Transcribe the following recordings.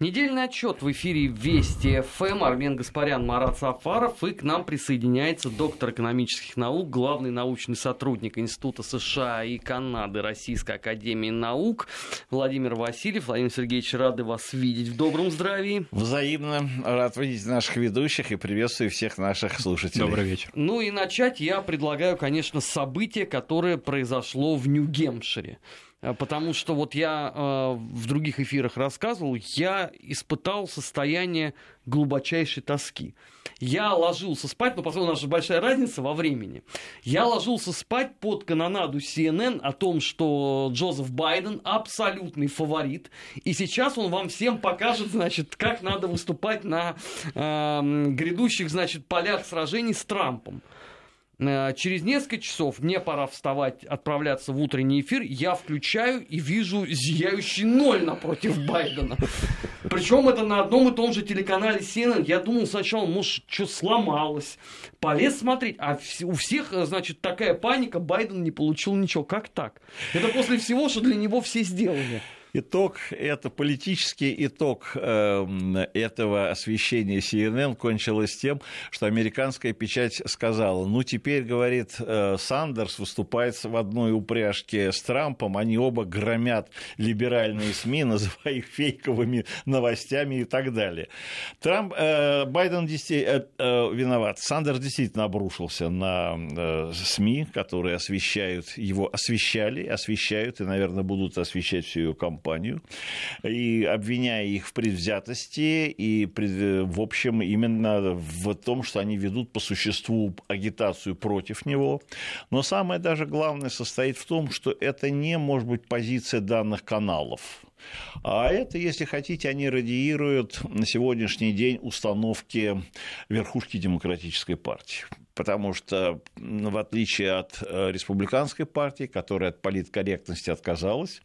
Недельный отчет в эфире Вести ФМ. Армен Гаспарян, Марат Сафаров. И к нам присоединяется доктор экономических наук, главный научный сотрудник Института США и Канады Российской Академии Наук Владимир Васильев. Владимир Сергеевич, рады вас видеть в добром здравии. Взаимно рад видеть наших ведущих и приветствую всех наших слушателей. Добрый вечер. Ну и начать я предлагаю, конечно, событие, которое произошло в Нью-Гемпшире. Э, потому что вот я э, в других эфирах рассказывал, я испытал состояние глубочайшей тоски. Я ложился спать, но поскольку у нас же большая разница во времени, я ложился спать под канонаду CNN о том, что Джозеф Байден абсолютный фаворит, и сейчас он вам всем покажет, значит, как надо выступать на э, грядущих, значит, полях сражений с Трампом. Э, через несколько часов мне пора вставать, отправляться в утренний эфир. Я включаю и вижу зияющий ноль напротив Байдена. Причем это на одном и том же телеканале CNN. Я думал сначала, может, что сломалось. Полез смотреть, а у всех, э, значит, такая паника, Байден не получил ничего. Как так? Это после всего, что для него все сделали. Итог, это политический итог эм, этого освещения CNN кончилось тем, что американская печать сказала, ну теперь, говорит, э, Сандерс выступает в одной упряжке с Трампом, они оба громят либеральные СМИ, называя их фейковыми новостями и так далее. Трамп, э, Байден действительно э, виноват. Сандерс действительно обрушился на СМИ, которые освещают его, освещали, освещают и, наверное, будут освещать всю ее кампанию компанию, и обвиняя их в предвзятости и, в общем, именно в том, что они ведут по существу агитацию против него. Но самое даже главное состоит в том, что это не может быть позиция данных каналов. А это, если хотите, они радиируют на сегодняшний день установки верхушки демократической партии. Потому что, в отличие от э, республиканской партии, которая от политкорректности отказалась,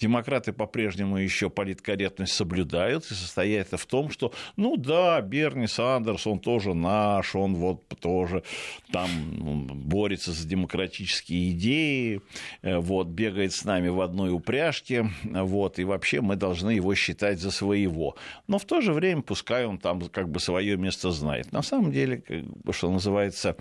демократы по-прежнему еще политкорректность соблюдают, и состоит это в том, что, ну да, Берни Сандерс, он тоже наш, он вот тоже там борется за демократические идеи, э, вот, бегает с нами в одной упряжке, вот, и вообще мы должны его считать за своего. Но в то же время пускай он там как бы свое место знает. На самом деле, что называется,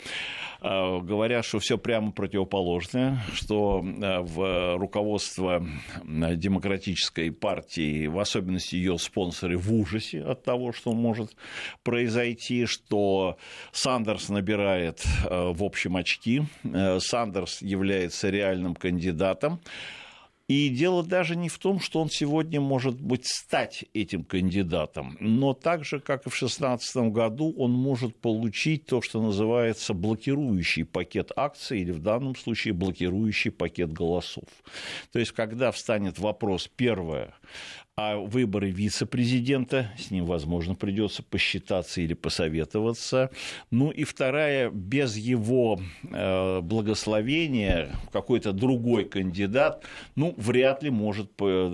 Э, говорят, что все прямо противоположное, что э, в руководство э, демократической партии, в особенности ее спонсоры, в ужасе от того, что может произойти, что Сандерс набирает в общем очки, Сандерс является реальным кандидатом, и дело даже не в том, что он сегодня может быть стать этим кандидатом, но так же, как и в 2016 году, он может получить то, что называется блокирующий пакет акций или в данном случае блокирующий пакет голосов. То есть, когда встанет вопрос, первое, а выборы вице-президента, с ним, возможно, придется посчитаться или посоветоваться. Ну и вторая, без его э, благословения какой-то другой кандидат, ну, вряд ли может,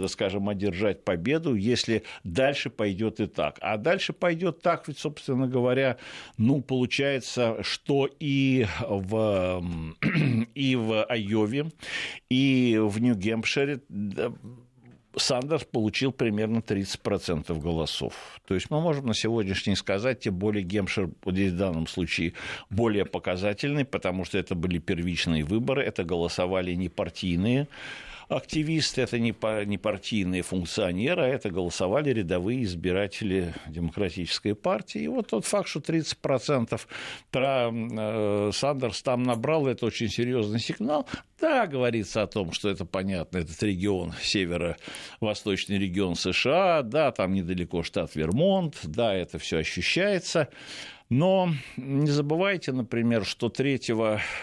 скажем, одержать победу, если дальше пойдет и так. А дальше пойдет так, ведь, собственно говоря, ну, получается, что и в, и в Айове, и в Нью-Гемпшире Сандерс получил примерно 30% голосов. То есть мы можем на сегодняшний сказать, тем более Гемшир здесь в данном случае более показательный, потому что это были первичные выборы, это голосовали не партийные активисты, это не, не партийные функционеры, а это голосовали рядовые избиратели Демократической партии. И вот тот факт, что 30% Тра, э, Сандерс там набрал, это очень серьезный сигнал. Да, говорится о том, что это понятно, этот регион, северо-восточный регион США, да, там недалеко штат Вермонт, да, это все ощущается. Но не забывайте, например, что 3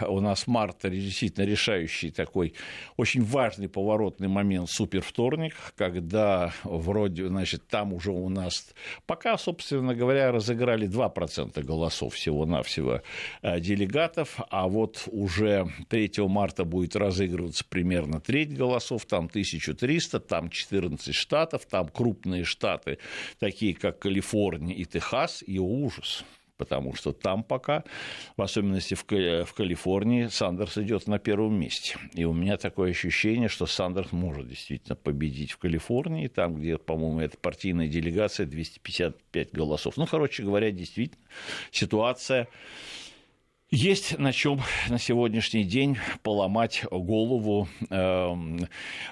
у нас марта действительно решающий такой очень важный поворотный момент супервторник, когда вроде, значит, там уже у нас пока, собственно говоря, разыграли 2% голосов всего-навсего э, делегатов, а вот уже 3 марта будет разыгрываться примерно треть голосов, там 1300, там 14 штатов, там крупные штаты, такие как Калифорния и Техас, и ужас потому что там пока, в особенности в, в Калифорнии, Сандерс идет на первом месте. И у меня такое ощущение, что Сандерс может действительно победить в Калифорнии, там, где, по-моему, это партийная делегация 255 голосов. Ну, короче говоря, действительно, ситуация есть на чем на сегодняшний день поломать голову э,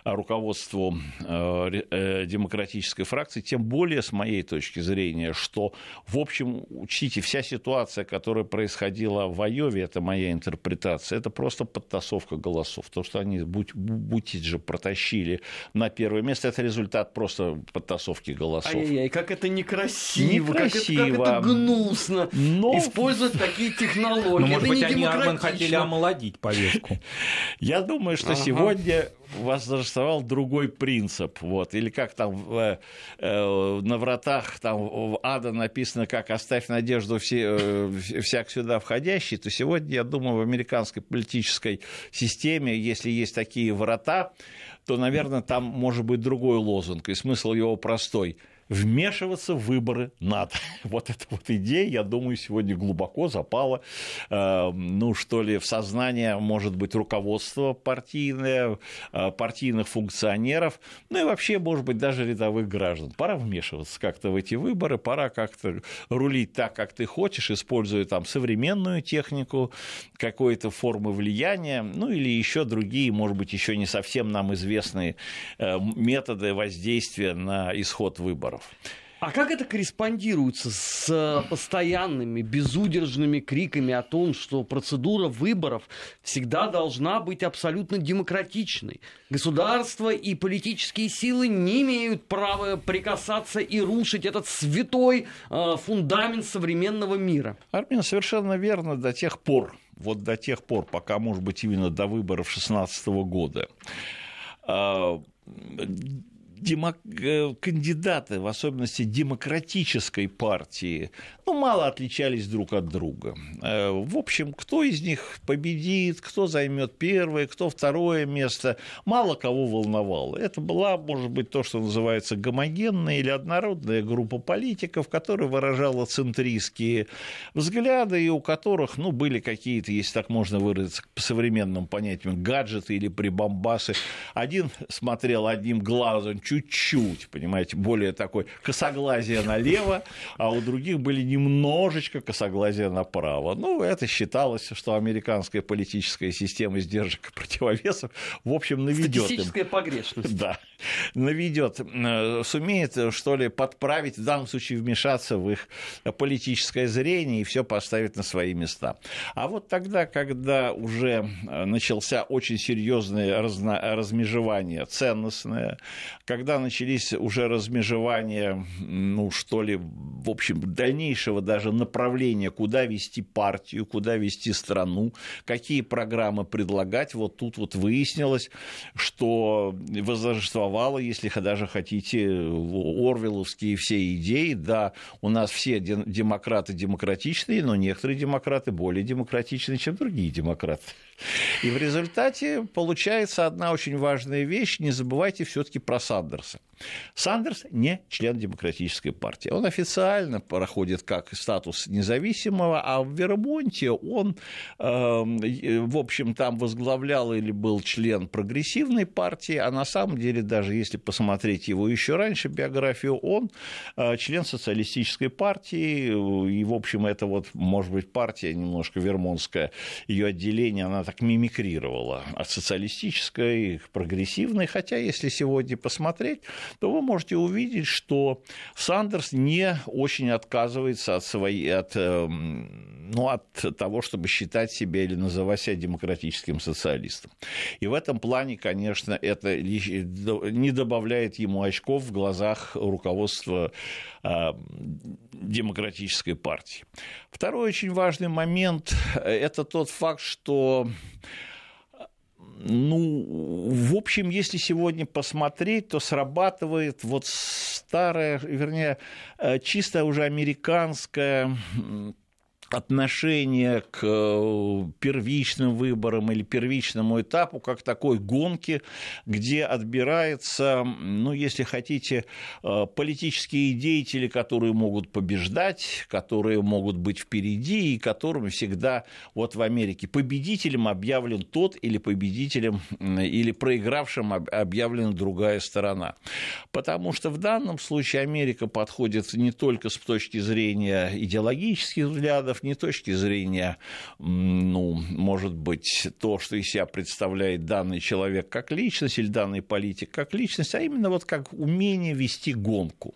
руководству э, демократической фракции, тем более с моей точки зрения, что, в общем, учтите, вся ситуация, которая происходила в Айове, это моя интерпретация, это просто подтасовка голосов. То, что они Бутиджа протащили на первое место, это результат просто подтасовки голосов. Ай-яй-яй, как это некрасиво, некрасиво. Как, это, как это гнусно, Но... использовать такие технологии. Может быть, они Армен хотели омолодить повестку. Я думаю, что сегодня восторжествовал другой принцип. Вот. Или как там э, э, на вратах там, в ада написано, как «оставь надежду все, э, всяк сюда входящий», то сегодня, я думаю, в американской политической системе, если есть такие врата, то, наверное, там может быть другой лозунг, и смысл его простой – вмешиваться в выборы надо. Вот эта вот идея, я думаю, сегодня глубоко запала, э, ну, что ли, в сознание, может быть, руководства партийное, э, партийных функционеров, ну и вообще, может быть, даже рядовых граждан. Пора вмешиваться как-то в эти выборы, пора как-то рулить так, как ты хочешь, используя там современную технику, какой-то формы влияния, ну или еще другие, может быть, еще не совсем нам известные э, методы воздействия на исход выборов выборов. А как это корреспондируется с э, постоянными безудержными криками о том, что процедура выборов всегда должна быть абсолютно демократичной? Государство и политические силы не имеют права прикасаться и рушить этот святой э, фундамент современного мира. Армин, совершенно верно до тех пор, вот до тех пор, пока, может быть, именно до выборов 2016 года а, демок... Э, кандидаты, в особенности демократической партии, ну, мало отличались друг от друга. Э, в общем, кто из них победит, кто займет первое, кто второе место, мало кого волновало. Это была, может быть, то, что называется гомогенная или однородная группа политиков, которая выражала центристские взгляды, и у которых ну, были какие-то, если так можно выразиться по современным понятиям, гаджеты или прибамбасы. Один смотрел одним глазом чуть-чуть, понимаете, более такой косоглазие налево, а у других были немножечко косоглазие направо. Ну, это считалось, что американская политическая система сдержек и противовесов, в общем, наведет Статистическая им. погрешность. Да, наведет, э, сумеет, что ли, подправить, в данном случае вмешаться в их политическое зрение и все поставить на свои места. А вот тогда, когда уже э, начался очень серьезное размежевание ценностное, когда начались уже размежевания, ну, что ли, в общем, дальнейшего даже направления, куда вести партию, куда вести страну, какие программы предлагать, вот тут вот выяснилось, что возрождествовало, если даже хотите, орвеловские все идеи, да, у нас все демократы демократичные, но некоторые демократы более демократичны, чем другие демократы. И в результате получается одна очень важная вещь. Не забывайте все-таки про Сандерса. Сандерс не член демократической партии. Он официально проходит как статус независимого, а в Вермонте он, эм, в общем, там возглавлял или был член прогрессивной партии, а на самом деле, даже если посмотреть его еще раньше, биографию, он э, член социалистической партии, и, в общем, это вот, может быть, партия немножко вермонтская, ее отделение, она так мимикрировала от социалистической к прогрессивной, хотя если сегодня посмотреть, то вы можете увидеть, что Сандерс не очень отказывается от, своей, от, эм, ну, от того, чтобы считать себя или называть себя демократическим социалистом. И в этом плане, конечно, это не добавляет ему очков в глазах руководства эм, демократической партии. Второй очень важный момент – это тот факт, что ну, в общем, если сегодня посмотреть, то срабатывает вот старая, вернее, э, чисто уже американская отношение к э, первичным выборам или первичному этапу как такой гонки, где отбирается, ну, если хотите, э, политические деятели, которые могут побеждать, которые могут быть впереди и которым всегда вот в Америке победителем объявлен тот или победителем или проигравшим объявлена другая сторона. Потому что в данном случае Америка подходит не только с точки зрения идеологических взглядов, не точки зрения, ну, может быть, то, что из себя представляет данный человек как личность или данный политик как личность, а именно вот как умение вести гонку.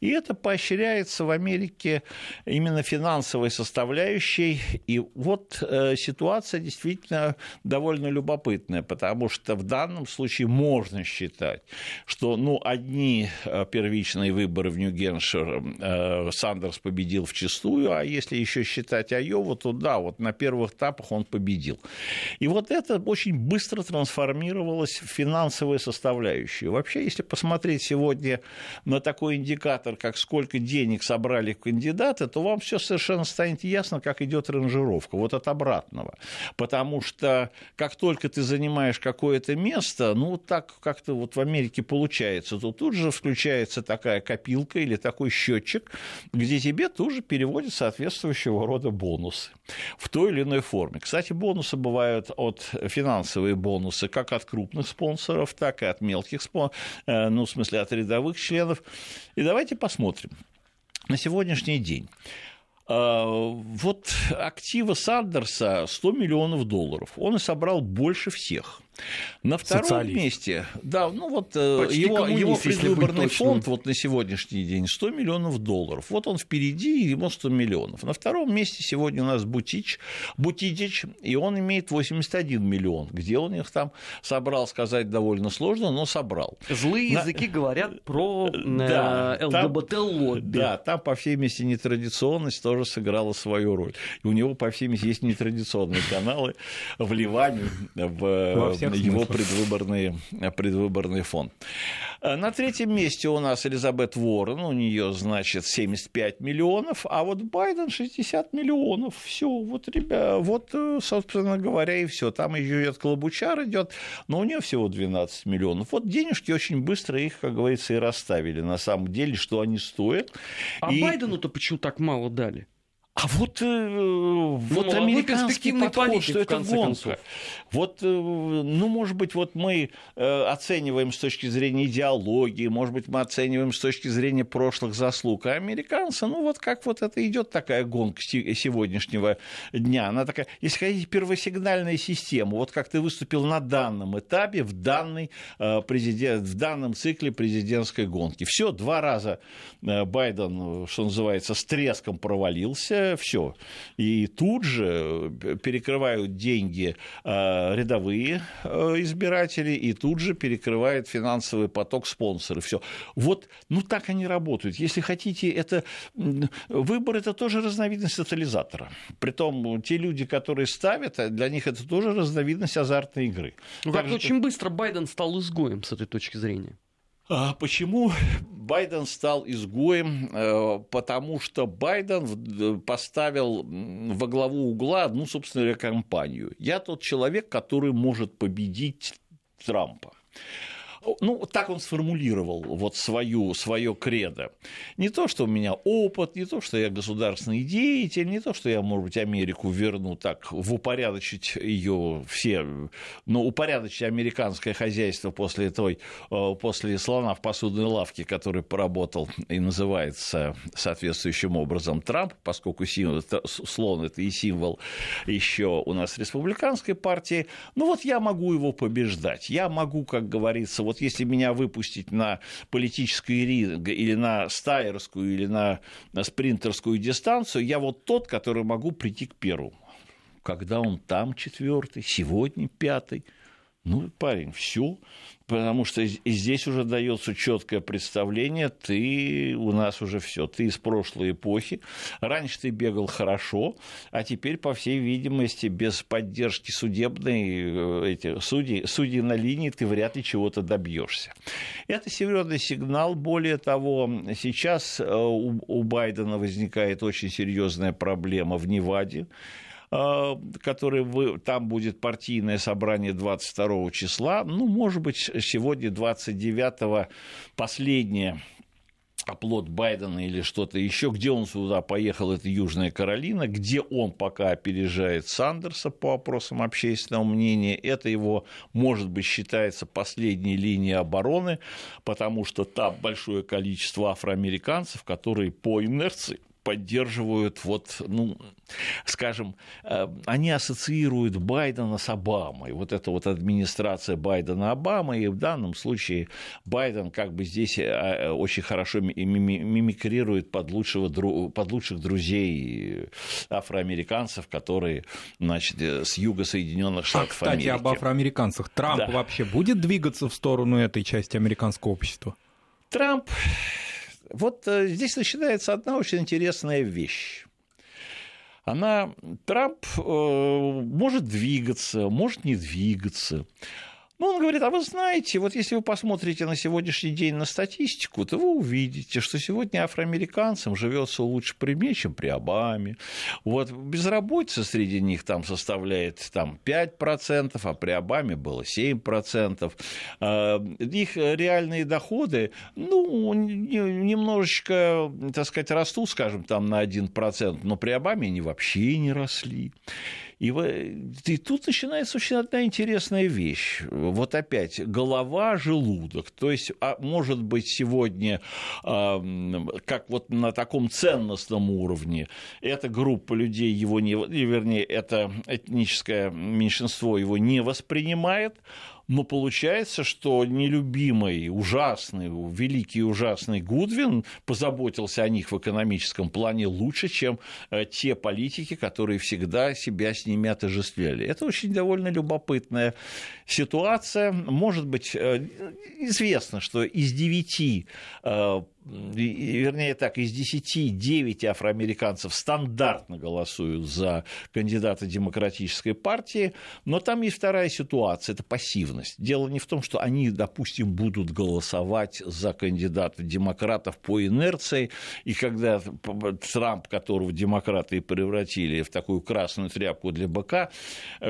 И это поощряется в Америке именно финансовой составляющей. И вот э, ситуация действительно довольно любопытная, потому что в данном случае можно считать, что ну, одни э, первичные выборы в Нью-Геншир э, Сандерс победил в чистую, а если еще считать Айову, то да, вот на первых этапах он победил. И вот это очень быстро трансформировалось в финансовые составляющие. Вообще, если посмотреть сегодня на такой индикатор, как сколько денег собрали кандидаты, то вам все совершенно станет ясно, как идет ранжировка. Вот от обратного. Потому что как только ты занимаешь какое-то место, ну, так как-то вот в Америке получается, то тут же включается такая копилка или такой счетчик, где тебе тоже переводят соответствующего рода бонусы в той или иной форме. Кстати, бонусы бывают от финансовые бонусы как от крупных спонсоров, так и от мелких спонсоров, э, ну, в смысле, от рядовых членов. И давайте посмотрим. На сегодняшний день э, вот актива Сандерса 100 миллионов долларов. Он и собрал больше всех. На втором Социалист. месте, да, ну вот э, Почти его, его предвыборный фонд вот на сегодняшний день 100 миллионов долларов. Вот он впереди, ему 100 миллионов. На втором месте сегодня у нас Бутич, Бутидич, и он имеет 81 миллион. Где он их там собрал, сказать довольно сложно, но собрал. Злые на... языки говорят про да, э, ЛГБТ-лобби. Да, там, по всей месте, нетрадиционность тоже сыграла свою роль. И у него, по всей месте, есть нетрадиционные каналы в Ливане, в его предвыборный, предвыборный фонд. Э, на третьем месте у нас Элизабет Уоррен, у нее, значит, 75 миллионов, а вот Байден 60 миллионов. Все, вот, ребята, вот, э, собственно говоря, и все. Там еще идет Клобучар идет, но у нее всего 12 миллионов. Вот денежки очень быстро их, как говорится, и расставили на самом деле, что они стоят. А и... Байдену-то почему так мало дали? А вот, э, вот ну, американский подход, что это гонка. Вот, э, ну, может быть, вот мы э, оцениваем с точки зрения идеологии, может быть, мы оцениваем с точки зрения прошлых заслуг, а американцы, ну, вот как вот это идет такая гонка сегодняшнего дня, она такая, если хотите, первосигнальная система, вот как ты выступил на данном этапе, в, данной, президент, в данном цикле президентской гонки. Все, два раза Байден, что называется, с треском провалился, все. И тут же перекрывают деньги э, рядовые э, избиратели, и тут же перекрывает финансовый поток спонсоры. Все. Вот, ну так они работают. Если хотите, это выбор это тоже разновидность тотализатора. Притом те люди, которые ставят, для них это тоже разновидность азартной игры. Ну, как-то очень быстро Байден стал изгоем с этой точки зрения. А почему Байден стал изгоем? Э, потому что Байден поставил во главу угла одну, собственно говоря, компанию. Я тот человек, который может победить Трампа. Ну, так он сформулировал вот свою, свое кредо. Не то, что у меня опыт, не то, что я государственный деятель, не то, что я, может быть, Америку верну так, в упорядочить ее все, но упорядочить американское хозяйство после той, э, после слона в посудной лавке, который поработал и называется соответствующим образом Трамп, поскольку символ, слон это и символ еще у нас республиканской партии, ну вот я могу его побеждать, я могу, как говорится, вот если меня выпустить на политический ринг или на стайерскую, или на, на спринтерскую дистанцию, я вот тот, который могу прийти к первому. Когда он там четвертый, сегодня пятый, Ну, парень, все потому что здесь уже дается четкое представление, ты у нас уже все, ты из прошлой эпохи. Раньше ты бегал хорошо, а теперь, по всей видимости, без поддержки судебной, э, эти, судьи, судьи на линии ты вряд ли чего-то добьешься. Это серьезный сигнал. Более того, сейчас э, у, у Байдена возникает очень серьезная проблема в Неваде. Э, который вы, там будет партийное собрание 22 числа, ну, может быть, сегодня 29 последнее оплот Байдена или что-то еще, где он сюда поехал, это Южная Каролина, где он пока опережает Сандерса по опросам общественного мнения, это его, может быть, считается последней линией обороны, потому что там большое количество афроамериканцев, которые по инерции поддерживают, вот, ну, скажем, э, они ассоциируют Байдена с Обамой. Вот эта вот администрация Байдена-Обама, и в данном случае Байден как бы здесь э, э, очень хорошо мимикрирует под, лучшего, под лучших друзей афроамериканцев, которые, значит, с юга Соединенных а, Штатов кстати, Америки. об афроамериканцах. Трамп да. вообще будет двигаться в сторону этой части американского общества? Трамп вот э, здесь начинается одна очень интересная вещь. Она, Трамп э, может двигаться, может не двигаться. Ну, он говорит, а вы знаете, вот если вы посмотрите на сегодняшний день на статистику, то вы увидите, что сегодня афроамериканцам живется лучше при мне, чем при Обаме. Вот безработица среди них там составляет там, 5%, а при Обаме было 7%. А, их реальные доходы, ну, немножечко, так сказать, растут, скажем, там на 1%, но при Обаме они вообще не росли. И, и тут начинается очень одна интересная вещь. Вот опять, голова, желудок. То есть, а, может быть, сегодня, как вот на таком ценностном уровне, эта группа людей его не, вернее, это этническое меньшинство его не воспринимает, но получается, что нелюбимый, ужасный, великий ужасный Гудвин позаботился о них в экономическом плане лучше, чем э, те политики, которые всегда себя с ними отождествляли. Это очень довольно любопытная ситуация. Может быть, э, известно, что из девяти э, вернее так, из 10 9 афроамериканцев стандартно голосуют за кандидата демократической партии, но там есть вторая ситуация, это пассивность. Дело не в том, что они, допустим, будут голосовать за кандидата демократов по инерции, и когда Трамп, которого демократы превратили в такую красную тряпку для быка,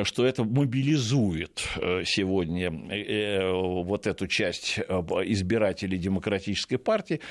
что это мобилизует э, сегодня э, вот эту часть э, избирателей демократической партии,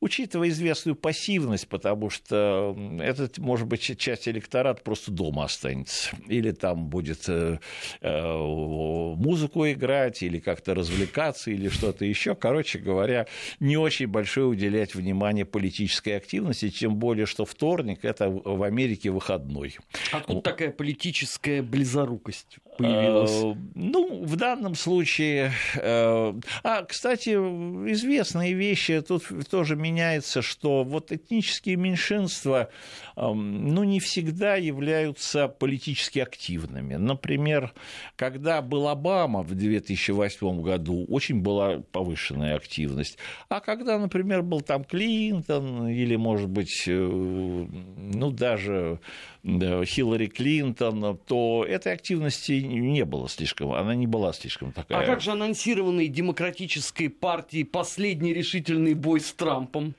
учитывая известную пассивность, потому что этот, может быть, часть электората просто дома останется. Или там будет э, э, музыку играть, или как-то развлекаться, или что-то еще. Короче говоря, не очень большое уделять внимание политической активности, тем более, что вторник – это в Америке выходной. Откуда такая политическая близорукость появилась? Э, ну, в данном случае... А, кстати, известные вещи тут тоже меняется, что вот этнические меньшинства, ну, не всегда являются политически активными. Например, когда был Обама в 2008 году, очень была повышенная активность. А когда, например, был там Клинтон или, может быть, э, ну, даже Хиллари Клинтон, то этой активности не было слишком, она не была слишком такая. А как же анонсированный демократической партии последний решительный бой с Трампом?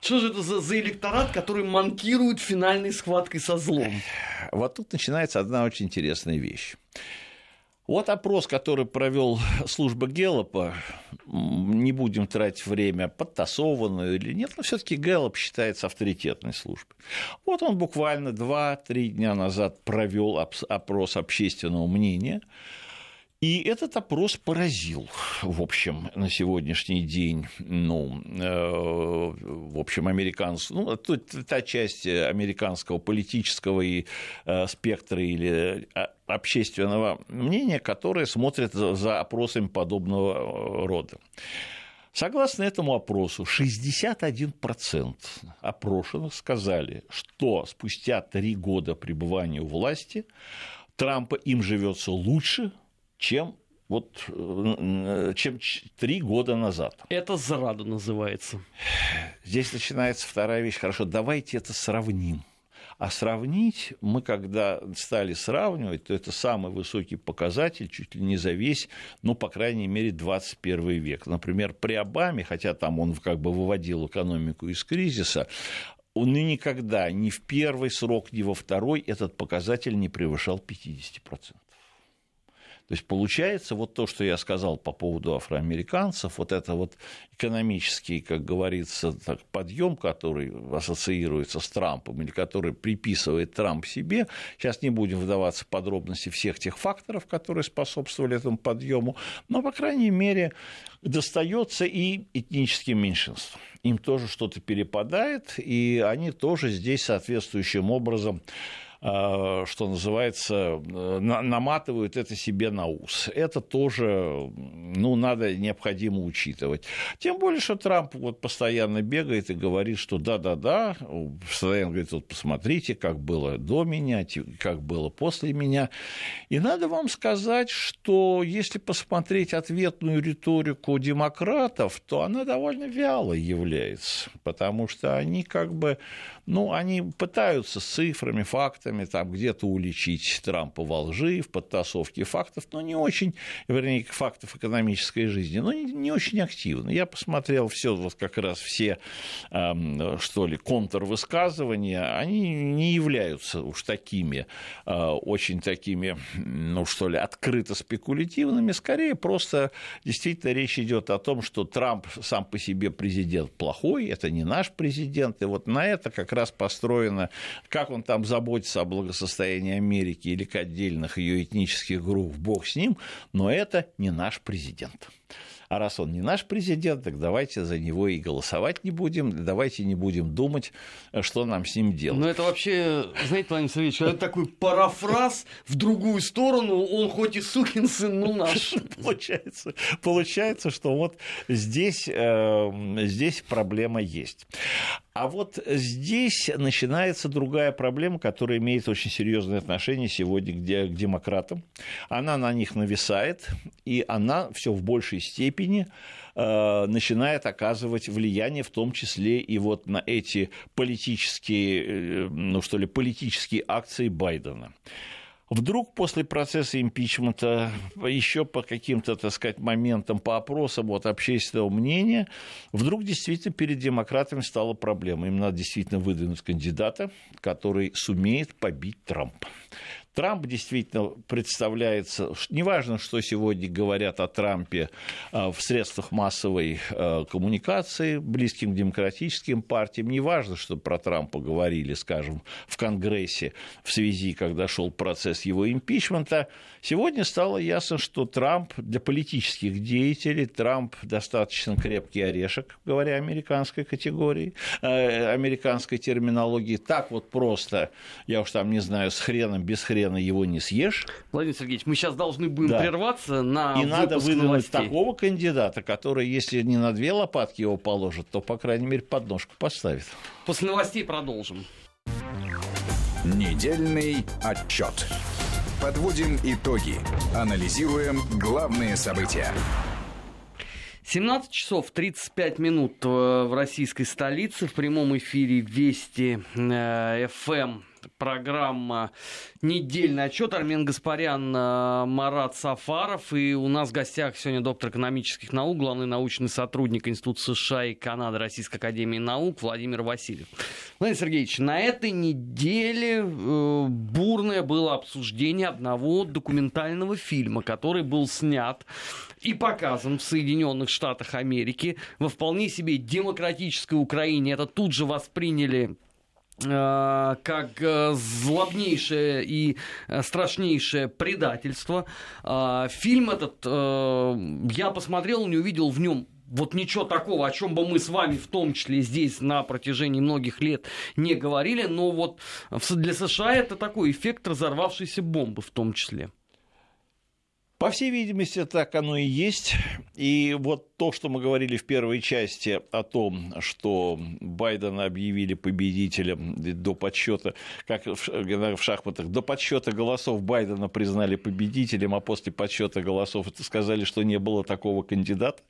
Что же это за, за электорат, который манкирует финальной схваткой со злом? Вот тут начинается одна очень интересная вещь. Вот опрос, который провел служба Геллопа, не будем тратить время, подтасованную или нет, но все-таки Геллоп считается авторитетной службой. Вот он буквально 2-3 дня назад провел опрос общественного мнения и этот опрос поразил, в общем, на сегодняшний день, ну, э, в общем, американцев, ну, та часть американского политического и э, спектра или э, общественного мнения, которая смотрит за, опросами подобного э, рода. Согласно этому опросу, 61% опрошенных сказали, что спустя три года пребывания у власти Трампа им живется лучше, чем Вот э, чем три года назад. Это зрада называется. Здесь начинается вторая вещь. Хорошо, давайте это сравним. А сравнить мы, когда стали сравнивать, то это самый высокий показатель чуть ли не за весь, ну, по крайней мере, 21 век. Например, при Обаме, хотя там он как бы выводил экономику из кризиса, он и никогда ни в первый срок, ни во второй этот показатель не превышал 50%. То есть получается вот то, что я сказал по поводу афроамериканцев, вот это вот экономический, как говорится, так, подъем, который ассоциируется с Трампом или который приписывает Трамп себе. Сейчас не будем вдаваться в подробности всех тех факторов, которые способствовали этому подъему, но, по крайней мере, достается и этническим меньшинствам. Им тоже что-то перепадает, и они тоже здесь соответствующим образом что называется, э, наматывают это себе на ус. Это тоже, ну, надо необходимо учитывать. Тем более, что Трамп вот постоянно бегает и говорит, что да-да-да, постоянно говорит, вот посмотрите, как было до меня, как было после меня. И надо вам сказать, что если посмотреть ответную риторику демократов, то она довольно вялой является, потому что они как бы, ну, они пытаются с цифрами, фактами там где-то уличить Трампа во лжи, в подтасовке фактов, но не очень, вернее, фактов экономической жизни, но не, не очень активно. Я посмотрел все, вот как раз все, э, что ли, контрвысказывания, они не являются уж такими, э, очень такими, ну, что ли, открыто спекулятивными, скорее просто действительно речь идет о том, что Трамп сам по себе президент плохой, это не наш президент, и вот на это как раз построено, как он там заботится о благосостоянии Америки или к отдельных ее этнических групп, бог с ним, но это не наш президент. А раз он не наш президент, так давайте за него и голосовать не будем, давайте не будем думать, что нам с ним делать. Ну, это вообще, знаете, Владимир Сергеевич, это такой парафраз в другую сторону, он хоть и сукин сын, но наш. Получается, получается что вот здесь, э, здесь проблема есть. А вот здесь начинается другая проблема, которая имеет очень серьезное отношение сегодня к демократам. Она на них нависает, и она все в большей степени э, начинает оказывать влияние, в том числе и вот на эти политические, э, ну что ли, политические акции Байдена. Вдруг после процесса импичмента, еще по каким-то, так сказать, моментам, по опросам вот, общественного мнения, вдруг действительно перед демократами стала проблема. Им надо действительно выдвинуть кандидата, который сумеет побить Трампа. Трамп действительно представляется, неважно, что сегодня говорят о Трампе а, в средствах массовой а, коммуникации, близким к демократическим партиям, неважно, что про Трампа говорили, скажем, в Конгрессе в связи, когда шел процесс его импичмента, сегодня стало ясно, что Трамп для политических деятелей, Трамп достаточно крепкий орешек, говоря американской категории, э, американской терминологии, так вот просто, я уж там не знаю, с хреном, без хрена, хрена его не съешь. Владимир Сергеевич, мы сейчас должны будем да. прерваться на И надо выдвинуть новостей. такого кандидата, который, если не на две лопатки его положит, то, по крайней мере, подножку поставит. После новостей продолжим. Недельный отчет. Подводим итоги. Анализируем главные события. 17 часов 35 минут э, в российской столице. В прямом эфире Вести э, ФМ программа «Недельный отчет». Армен Гаспарян, э, Марат Сафаров. И у нас в гостях сегодня доктор экономических наук, главный научный сотрудник Института США и Канады Российской Академии Наук Владимир Васильев. Владимир Сергеевич, на этой неделе э, бурное было обсуждение одного документального фильма, который был снят и показан в Соединенных Штатах Америки во вполне себе демократической Украине. Это тут же восприняли как э, злобнейшее и э, страшнейшее предательство. Фильм этот я посмотрел, не увидел в нем вот ничего такого, о чем бы мы с вами в том числе здесь на протяжении многих лет не говорили, но вот для США это такой эффект разорвавшейся бомбы в том числе. По всей видимости, так оно и есть. И вот то, что мы говорили в первой части о том, что Байдена объявили победителем до подсчета, как в шахматах, до подсчета голосов Байдена признали победителем, а после подсчета голосов сказали, что не было такого кандидата.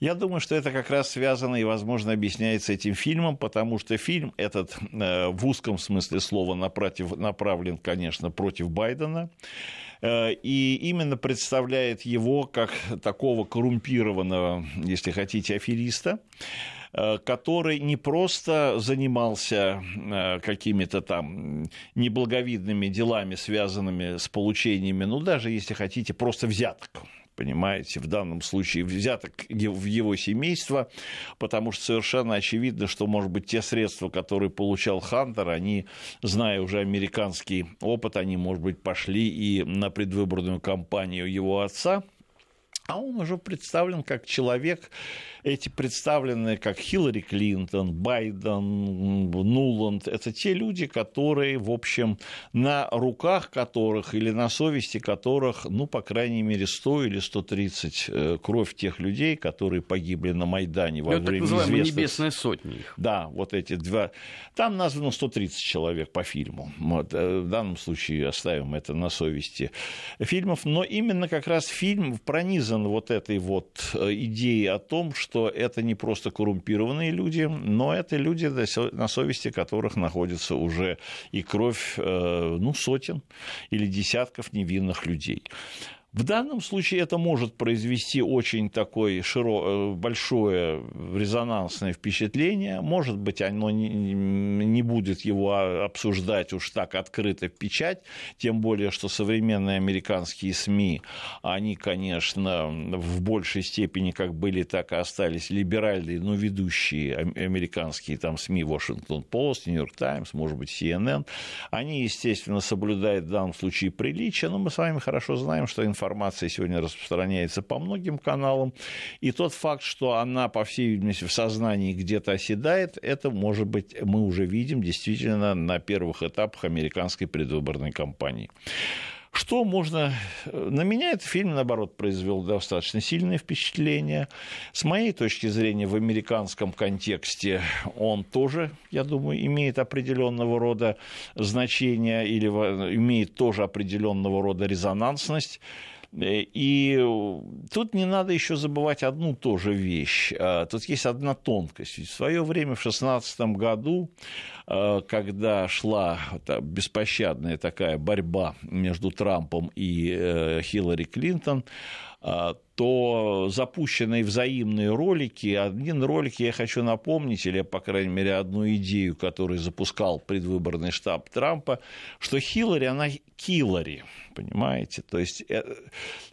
Я думаю, что это как раз связано и, возможно, объясняется этим фильмом, потому что фильм этот э, в узком смысле слова направлен, конечно, против Байдена. Э, и именно представляет его как такого коррумпированного, если хотите, афериста, э, который не просто занимался э, какими-то там неблаговидными делами, связанными с получениями, ну, даже, если хотите, просто взяток понимаете, в данном случае взяток в его семейство, потому что совершенно очевидно, что, может быть, те средства, которые получал Хантер, они, зная уже американский опыт, они, может быть, пошли и на предвыборную кампанию его отца, а он уже представлен как человек, эти представленные как Хиллари Клинтон, Байден, Нуланд, это те люди, которые, в общем, на руках которых или на совести которых, ну, по крайней мере, 100 или 130 э, кровь тех людей, которые погибли на Майдане во ну, время известных... небесная сотня. Да, вот эти два. Там названо 130 человек по фильму. Вот, э, в данном случае оставим это на совести фильмов. Но именно как раз фильм пронизан вот этой вот э, идеей о том, что что это не просто коррумпированные люди, но это люди, на совести которых находится уже и кровь э, ну, сотен или десятков невинных людей. В данном случае это может произвести очень такое широ... Э, большое резонансное впечатление. Может быть, оно не будет его обсуждать уж так открыто в печать, тем более, что современные американские СМИ, они, конечно, в большей степени как были, так и остались либеральные, но ведущие американские там СМИ, Washington Post, New York Times, может быть, CNN, они, естественно, соблюдают в данном случае приличие, но мы с вами хорошо знаем, что информация информация сегодня распространяется по многим каналам, и тот факт, что она, по всей видимости, в сознании где-то оседает, это, может быть, мы уже видим действительно на первых этапах американской предвыборной кампании. Что можно... На меня этот фильм, наоборот, произвел достаточно сильное впечатление. С моей точки зрения, в американском контексте он тоже, я думаю, имеет определенного рода значение или имеет тоже определенного рода резонансность. Э, и тут не надо еще забывать одну тоже вещь. А, тут есть одна тонкость. В свое время, в 2016 году, а, когда шла беспощадная такая борьба между Трампом и э, Хиллари Клинтон, а, то запущенные взаимные ролики, один ролик я хочу напомнить, или, по крайней мере, одну идею, которую запускал предвыборный штаб Трампа, что Хиллари, она Киллари, понимаете? То есть э,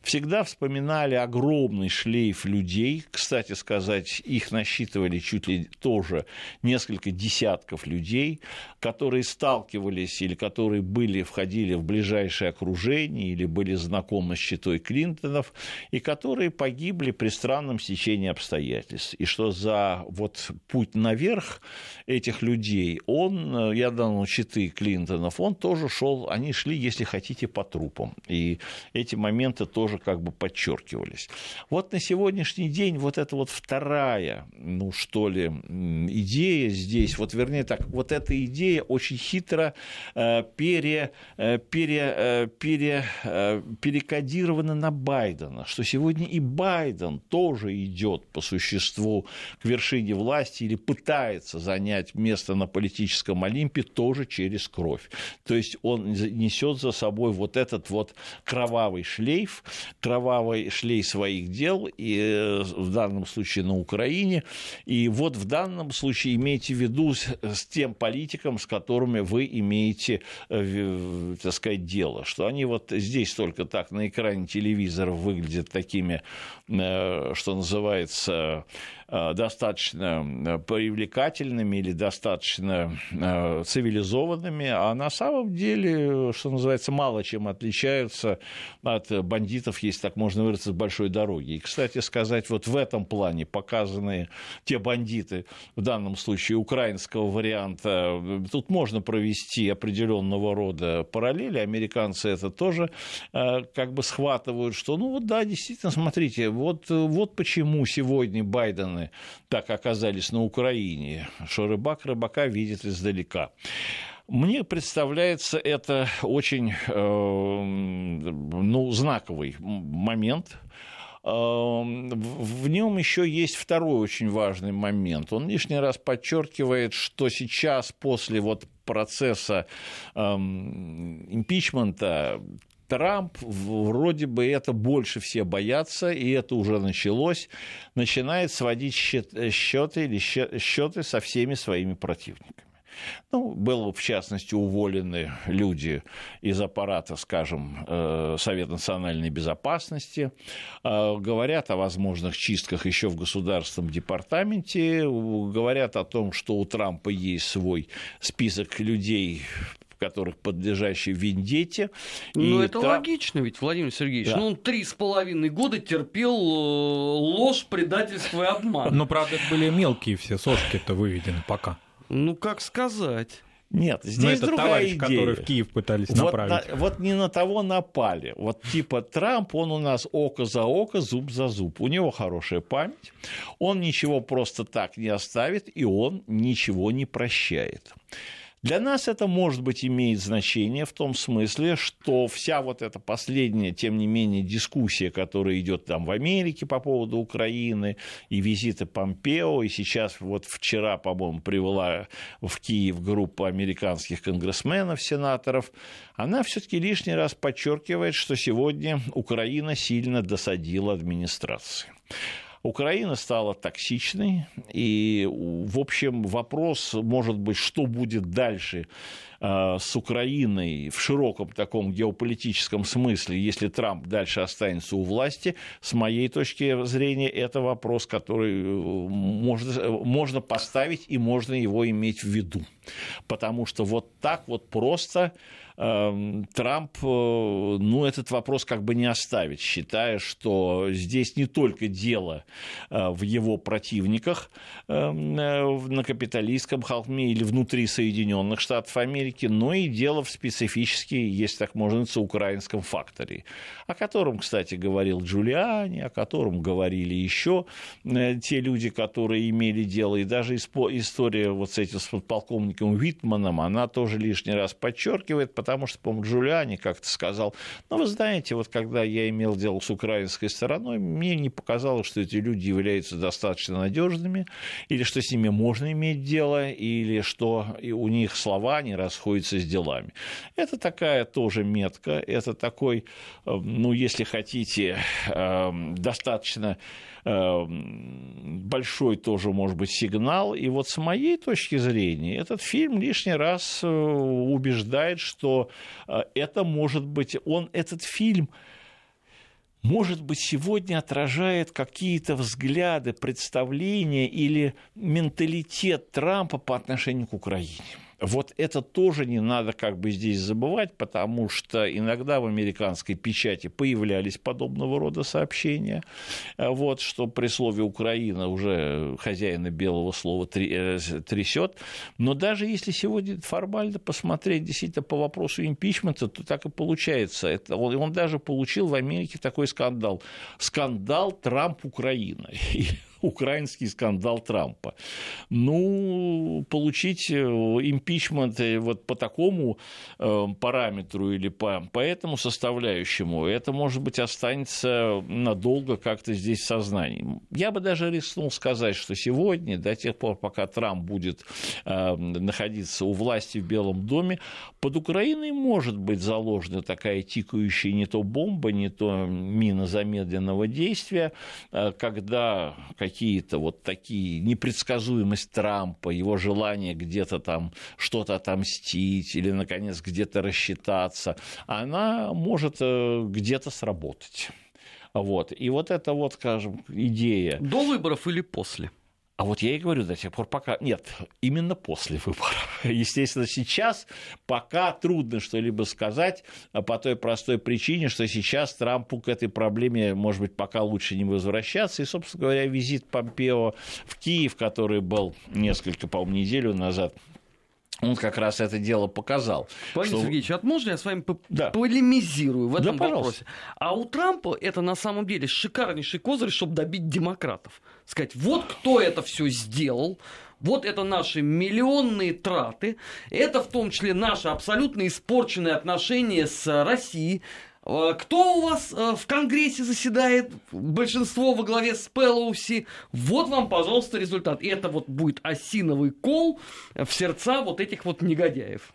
всегда вспоминали огромный шлейф людей, кстати сказать, их насчитывали чуть ли тоже несколько десятков людей, которые сталкивались или которые были, входили в ближайшее окружение или были знакомы с щитой Клинтонов, и которые погибли при странном стечении обстоятельств. И что за вот путь наверх этих людей, он, э, я дал щиты Клинтонов, он тоже шел, они шли, если хотите, по трупам. И эти моменты тоже как бы подчеркивались. Вот на сегодняшний день вот эта вот вторая, ну что ли, идея здесь, вот вернее так, вот эта идея очень хитро э, пере, э, пере, э, пере, э, перекодирована на Байдена, что сегодня и Байден тоже идет по существу к вершине власти или пытается занять место на политическом Олимпе тоже через кровь. То есть он несет за собой вот этот вот кровавый шлейф, кровавый шлейф своих дел, и э, в данном случае на Украине. И вот в данном случае имейте в виду с, с тем политиком, с которыми вы имеете, э, так сказать, дело, что они вот здесь только так на экране телевизора выглядят такими, что называется, Э, достаточно э, привлекательными или достаточно э, цивилизованными, а на самом деле, что называется, мало чем отличаются от бандитов, если так можно выразиться, с большой дороги. И, кстати сказать, вот в этом плане показанные те бандиты, в данном случае украинского варианта, тут можно провести определенного рода параллели, американцы это тоже как бы схватывают, что, ну вот да, действительно, смотрите, вот, вот почему сегодня Байден страны так оказались на Украине, что рыбак рыбака видит издалека. Мне представляется это очень э, ну, знаковый момент, э, в нем еще есть второй очень важный момент. Он лишний раз подчеркивает, что сейчас после вот процесса эм, импичмента Трамп, вроде бы это больше все боятся, и это уже началось, начинает сводить счеты или счеты со всеми своими противниками. Ну, было, в частности, уволены люди из аппарата, скажем, э, Совета национальной безопасности. Э, говорят о возможных чистках еще в Государственном департаменте. Говорят о том, что у Трампа есть свой список людей, которых подлежащий вендете. Ну, это та... логично ведь, Владимир Сергеевич. Да. Ну, он три с половиной года терпел э, ложь, предательство и обман. Ну, правда, это были мелкие все сошки-то выведены пока. Ну, как сказать. Нет, здесь Но это другая товарищ, идея. который в Киев пытались вот направить. На, вот не на того напали. Вот типа Трамп, он у нас око за око, зуб за зуб. У него хорошая память. Он ничего просто так не оставит, и он ничего не прощает. Для нас это, может быть, имеет значение в том смысле, что вся вот эта последняя, тем не менее, дискуссия, которая идет там в Америке по поводу Украины, и визиты Помпео, и сейчас вот вчера, по-моему, привела в Киев группу американских конгрессменов, сенаторов, она все-таки лишний раз подчеркивает, что сегодня Украина сильно досадила администрации. Украина стала токсичной, и, в общем, вопрос, может быть, что будет дальше э, с Украиной в широком таком геополитическом смысле, если Трамп дальше останется у власти, с моей точки зрения, это вопрос, который э, можно, можно поставить и можно его иметь в виду. Потому что вот так вот просто Трамп, э, ну, этот вопрос как бы не оставит, считая, что здесь не только дело э, в его противниках эм, э, на капиталистском холме или внутри Соединенных Штатов Америки, но и дело в специфически, если так можно сказать, украинском факторе, о котором, кстати, говорил Джулиани, о котором говорили еще те люди, которые имели дело, и даже история вот с этим с полковником Витманом, она тоже лишний раз подчеркивает, потому что, по-моему, Джулиани как-то сказал, ну, вы знаете, вот когда я имел дело с украинской стороной, мне не показалось, что эти люди являются достаточно надежными, или что с ними можно иметь дело, или что у них слова не расходятся с делами. Это такая тоже метка, это такой, э, ну, если хотите, э, достаточно большой тоже, может быть, сигнал. И вот с моей точки зрения этот фильм лишний раз э, убеждает, что э, это может быть, он, этот фильм, может быть, сегодня отражает какие-то взгляды, представления или менталитет Трампа по отношению к Украине. Вот это тоже не надо как бы здесь забывать, потому что иногда в американской печати появлялись подобного рода сообщения, э, вот, что при слове «Украина» уже хозяина белого слова э, трясет. Но даже если сегодня формально посмотреть действительно по вопросу импичмента, то так и получается. Это, он, он даже получил в Америке такой скандал. Скандал Трамп-Украина украинский скандал Трампа. Ну, получить э, импичмент э, вот по такому э, параметру или по, по этому составляющему, это, может быть, останется надолго как-то здесь в сознании. Я бы даже рискнул сказать, что сегодня, до тех пор, пока Трамп будет находиться у власти в Белом доме, под Украиной может быть заложена такая тикающая не то бомба, не то мина замедленного действия, когда какие-то вот такие непредсказуемость Трампа, его желание где-то там что-то отомстить или, наконец, где-то рассчитаться, она может э, где-то сработать. Вот. И вот это вот, скажем, идея. До выборов или после? А вот я и говорю до тех пор, пока... Нет, именно после выборов. Естественно, сейчас пока трудно что-либо сказать а по той простой причине, что сейчас Трампу к этой проблеме, может быть, пока лучше не возвращаться. И, собственно говоря, визит Помпео в Киев, который был несколько, по-моему, неделю назад, он как раз это дело показал. Владимир что... Сергеевич, вот можно я с вами да. полемизирую в этом да, вопросе? А у Трампа это на самом деле шикарнейший козырь, чтобы добить демократов. Сказать, вот кто это все сделал, вот это наши миллионные траты, это в том числе наши абсолютно испорченные отношения с Россией, кто у вас э, в Конгрессе заседает? Большинство во главе с Пелоуси. Вот вам, пожалуйста, результат. И это вот будет осиновый кол в сердца вот этих вот негодяев.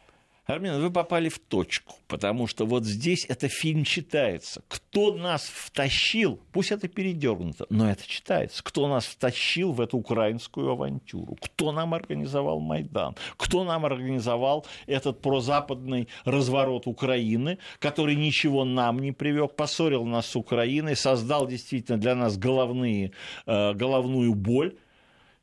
Армен, вы попали в точку, потому что вот здесь это фильм читается. Кто нас втащил, пусть это передернуто, но это читается. Кто нас втащил в эту украинскую авантюру? Кто нам организовал Майдан? Кто нам организовал этот прозападный разворот Украины, который ничего нам не привел, поссорил нас с Украиной, создал действительно для нас головные, э, головную боль?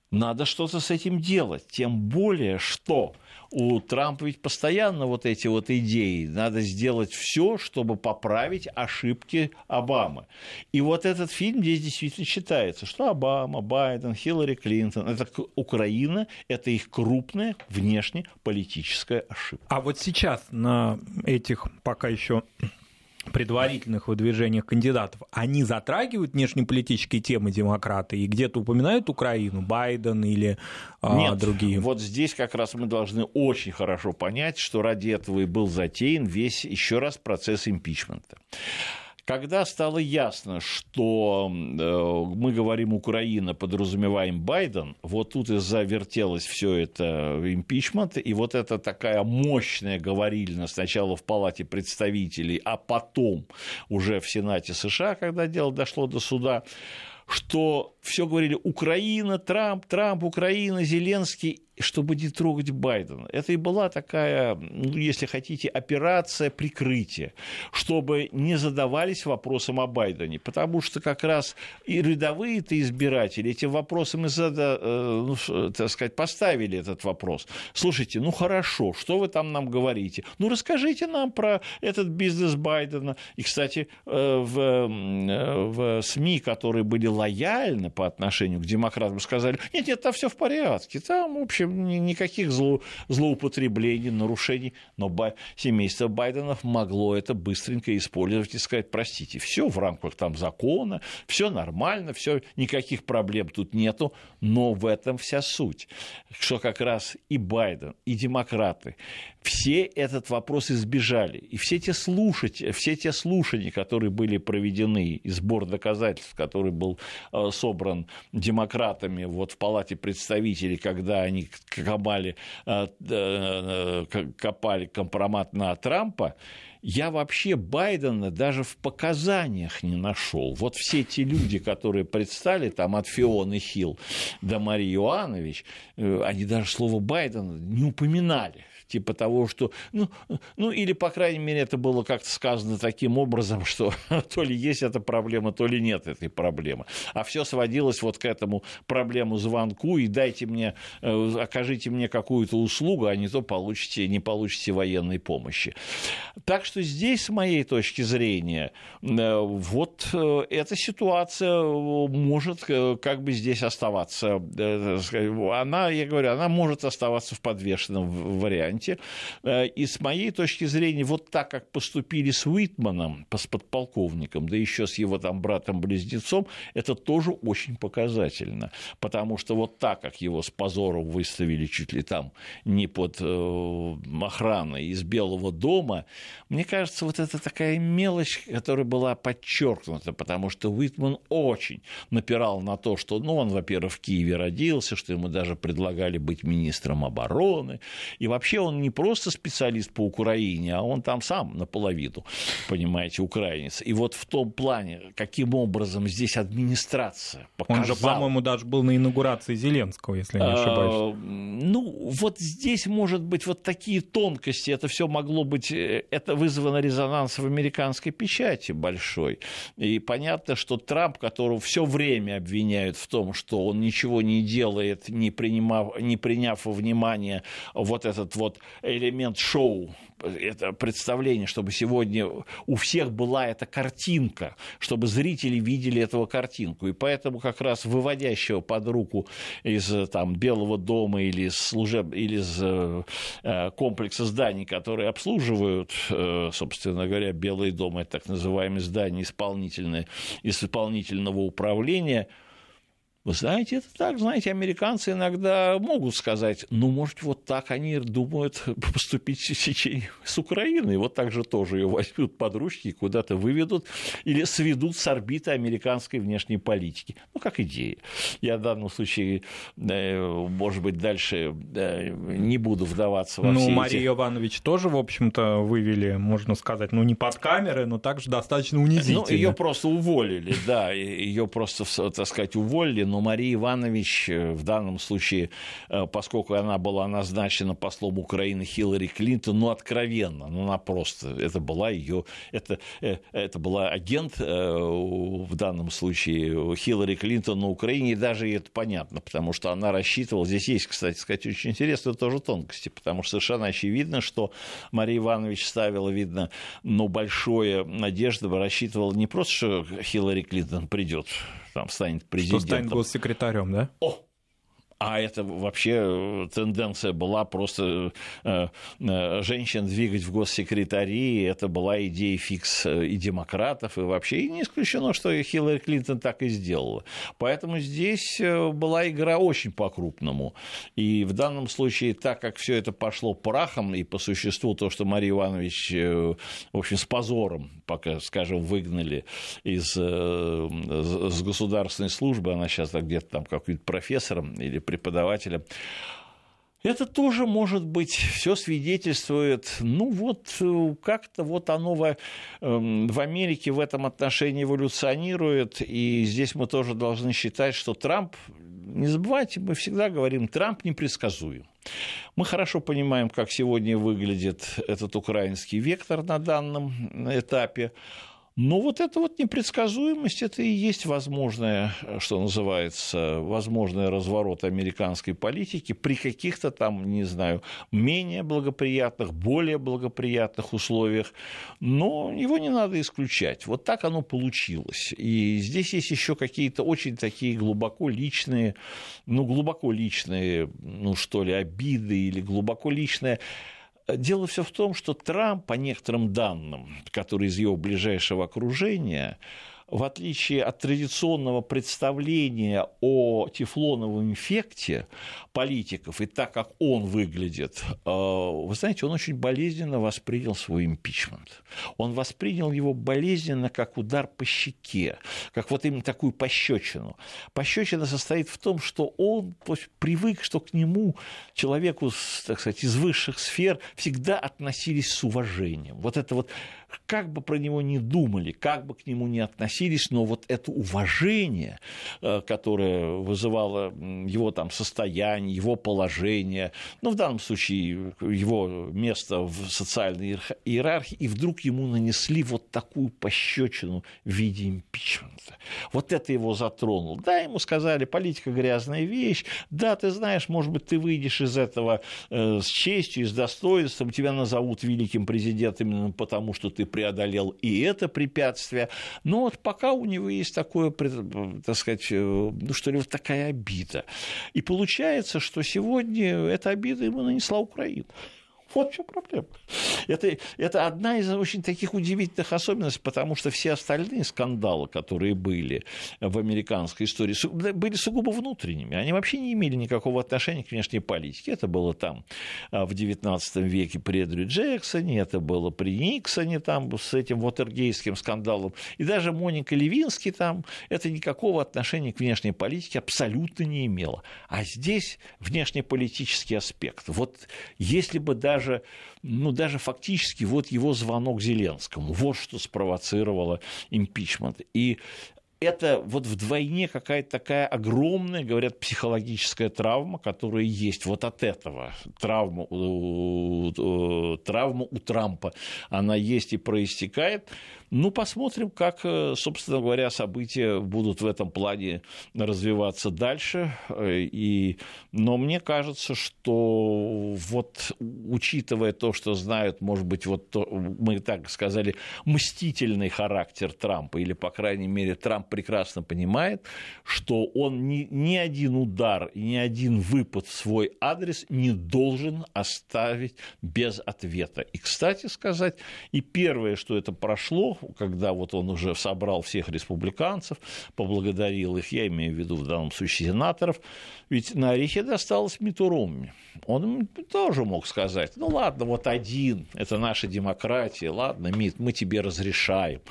Надо что-то с этим делать. Тем более, что у Трампа ведь постоянно вот эти вот идеи. Надо сделать все, чтобы поправить ошибки Обамы. И вот этот фильм здесь действительно считается, что Обама, Байден, Хиллари Клинтон, это Украина, это их крупная внешнеполитическая ошибка. А вот сейчас на этих пока еще предварительных выдвижениях кандидатов, они затрагивают внешнеполитические темы демократы и где-то упоминают Украину, Байден или а, Нет, другие? Вот здесь как раз мы должны очень хорошо понять, что ради этого и был затеян весь еще раз процесс импичмента. Когда стало ясно, что э, мы говорим Украина, подразумеваем Байден, вот тут и завертелось все это импичмент, и вот это такая мощная говорильня сначала в Палате представителей, а потом уже в Сенате США, когда дело дошло до суда, что все говорили Украина, Трамп, Трамп, Украина, Зеленский, чтобы не трогать Байдена. Это и была такая, ну, если хотите, операция прикрытия, чтобы не задавались вопросом о Байдене, потому что как раз и рядовые-то избиратели этим вопросом и зада, э, ну, так сказать, поставили этот вопрос. Слушайте, ну хорошо, что вы там нам говорите? Ну расскажите нам про этот бизнес Байдена. И, кстати, э, в, э, в СМИ, которые были лояльны по отношению к демократам, сказали, нет, нет, там все в порядке, там, в общем, общем, никаких зло, злоупотреблений, нарушений. Но Бай, семейство Байденов могло это быстренько использовать и сказать, простите, все в рамках там закона, все нормально, все, никаких проблем тут нету, но в этом вся суть, что как раз и Байден, и демократы все этот вопрос избежали. И все те, слушать, все те слушания, которые были проведены, и сбор доказательств, который был э, собран демократами вот в Палате представителей, когда они копали, э, э, копали компромат на Трампа, я вообще Байдена даже в показаниях не нашел. Вот все те люди, которые предстали, там от Фионы Хилл до Марии Иоанович, они даже слово Байдена не упоминали типа того, что, ну, ну или, по крайней мере, это было как-то сказано таким образом, что то ли есть эта проблема, то ли нет этой проблемы. А все сводилось вот к этому проблему звонку, и дайте мне, э, окажите мне какую-то услугу, а не то получите, не получите военной помощи. Так что здесь, с моей точки зрения, э, вот э, эта ситуация может как бы здесь оставаться. Она, я говорю, она может оставаться в подвешенном варианте варианте. Э, и с моей точки зрения, вот так, как поступили с Уитманом, с подполковником, да еще с его там братом-близнецом, это тоже очень показательно. Потому что вот так, как его с позором выставили чуть ли там не под э, охраной из Белого дома, мне кажется, вот это такая мелочь, которая была подчеркнута, потому что Уитман очень напирал на то, что, ну, он, во-первых, в Киеве родился, что ему даже предлагали быть министром обороны, и вообще он не просто специалист по Украине, а он там сам наполовину, понимаете, украинец. И вот в том плане, каким образом здесь администрация показала... Он же, по-моему, даже был на инаугурации Зеленского, если не ошибаюсь. Ну, вот здесь, может быть, вот такие тонкости, это все могло быть, э, это вызвано резонанс в американской печати большой. И понятно, что Трамп, которого все время обвиняют в том, что он ничего не делает, не, принимав, не приняв во внимание вот этот вот элемент шоу, это представление, чтобы сегодня у всех была эта картинка, чтобы зрители видели эту картинку. И поэтому как раз выводящего под руку из там, Белого дома или из, служеб... или из э, комплекса зданий, которые обслуживают, э, собственно говоря, Белый дом, это так называемые здания исполнительные, исполнительного управления – вы знаете, это так, знаете, американцы иногда могут сказать, ну, может, вот так они думают поступить с Украиной, вот так же тоже ее возьмут под ручки и куда-то выведут или сведут с орбиты американской внешней политики. Ну, как идея. Я в данном случае, э, может быть, дальше э, не буду вдаваться во ну, все Мария эти... Иванович тоже, в общем-то, вывели, можно сказать, ну, не под камеры, но также достаточно унизительно. Ну, ее просто уволили, да, ее просто, так сказать, уволили, но Мария Иванович э, в данном случае, э, поскольку она была назначена послом Украины Хиллари Клинтон, ну, откровенно, ну, она просто, это была ее, это, э, это была агент в данном случае Хиллари Клинтон на Украине, и даже это понятно, потому что она рассчитывала, здесь есть, кстати сказать, очень интересные тоже тонкости, потому что совершенно очевидно, что Мария Иванович ставила, видно, ну, большое надежды, рассчитывала не просто, что Хиллари Клинтон придет там станет президентом. Что станет госсекретарем, да? О, а это вообще э, тенденция была просто э, э, женщин двигать в госсекретарии. Это была идея фикс и демократов, и вообще. И не исключено, что и Хиллари Клинтон так и сделала. Поэтому здесь была игра очень по-крупному. И в данном случае, так как все это пошло прахом, и по существу то, что Мария Иванович, в общем, с позором, пока, скажем, выгнали из, из государственной службы, она сейчас где-то там какой-то профессором или преподавателя. Это тоже может быть, все свидетельствует, ну вот как-то вот оно в, эм, в Америке в этом отношении эволюционирует, и здесь мы тоже должны считать, что Трамп, не забывайте, мы всегда говорим, Трамп непредсказуем. Мы хорошо понимаем, как сегодня выглядит этот украинский вектор на данном этапе. Но вот эта вот непредсказуемость, это и есть возможное, что называется, возможный разворот американской политики при каких-то там, не знаю, менее благоприятных, более благоприятных условиях. Но его не надо исключать. Вот так оно получилось. И здесь есть еще какие-то очень такие глубоко личные, ну, глубоко личные, ну, что ли, обиды или глубоко личное Дело все в том, что Трамп, по некоторым данным, которые из его ближайшего окружения, в отличие от традиционного представления о тефлоновом эффекте политиков и так, как он выглядит, э, вы знаете, он очень болезненно воспринял свой импичмент. Он воспринял его болезненно как удар по щеке, как вот именно такую пощечину. Пощечина состоит в том, что он привык, что к нему, человеку, так сказать, из высших сфер, всегда относились с уважением. Вот это вот как бы про него ни думали, как бы к нему ни относились, но вот это уважение, э, которое вызывало его там состояние, его положение, ну, в данном случае его место в социальной иерархии, и вдруг ему нанесли вот такую пощечину в виде импичмента. Вот это его затронуло. Да, ему сказали, политика грязная вещь, да, ты знаешь, может быть, ты выйдешь из этого э, с честью с достоинством, тебя назовут великим президентом именно потому, что ты преодолел и это препятствие. Но вот пока у него есть такое, так сказать, э, ну что ли, вот такая обида. И получается, что сегодня эта обида ему нанесла Украина. Вот в чем проблема. Это, это одна из очень таких удивительных особенностей, потому что все остальные скандалы, которые были в американской истории, были сугубо внутренними. Они вообще не имели никакого отношения к внешней политике. Это было там а, в XIX веке при Эдрю Джексоне, это было при Никсоне там, с этим вотергейским скандалом. И даже Моника Левинский там, это никакого отношения к внешней политике абсолютно не имело. А здесь внешнеполитический аспект. Вот если бы даже даже, ну, даже фактически вот его звонок Зеленскому. Вот что спровоцировало импичмент. И это вот вдвойне какая-то такая огромная, говорят, психологическая травма, которая есть вот от этого. Травма, травма у Трампа, она есть и проистекает. Ну, посмотрим, как, э, собственно говоря, события будут в этом плане развиваться дальше. Э, и... Но мне кажется, что вот учитывая то, что знают, может быть, вот то, мы так сказали, мстительный характер Трампа, или, по крайней мере, Трамп прекрасно понимает, что он ни, ни один удар ни один выпад в свой адрес не должен оставить без ответа. И, кстати сказать, и первое, что это прошло, когда вот он уже собрал всех республиканцев, поблагодарил их, я имею в виду в данном случае сенаторов, ведь на орехе досталось Митурумме. Он тоже мог сказать, ну ладно, вот один, это наша демократия, ладно, Мит, мы тебе разрешаем,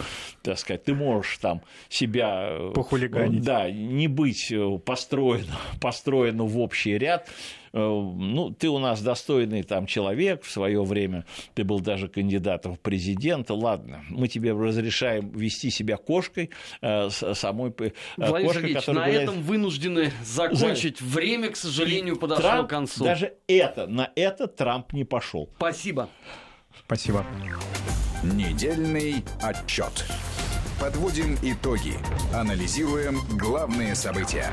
так сказать, ты можешь там себя... Э, Похулиганить. Да, не быть э, построен, построен в общий ряд, Э, ну, ты у нас достойный там человек, в свое время ты был даже кандидатом в президенты, ладно, мы тебе разрешаем вести себя кошкой, э, самой э, Владимир кошкой, Сергеевич, на гуляет... этом вынуждены закончить. За... Время, к сожалению, подошло Трамп, к концу. Даже это, на это Трамп не пошел. Спасибо. Спасибо. Недельный отчет. Подводим итоги. Анализируем главные события.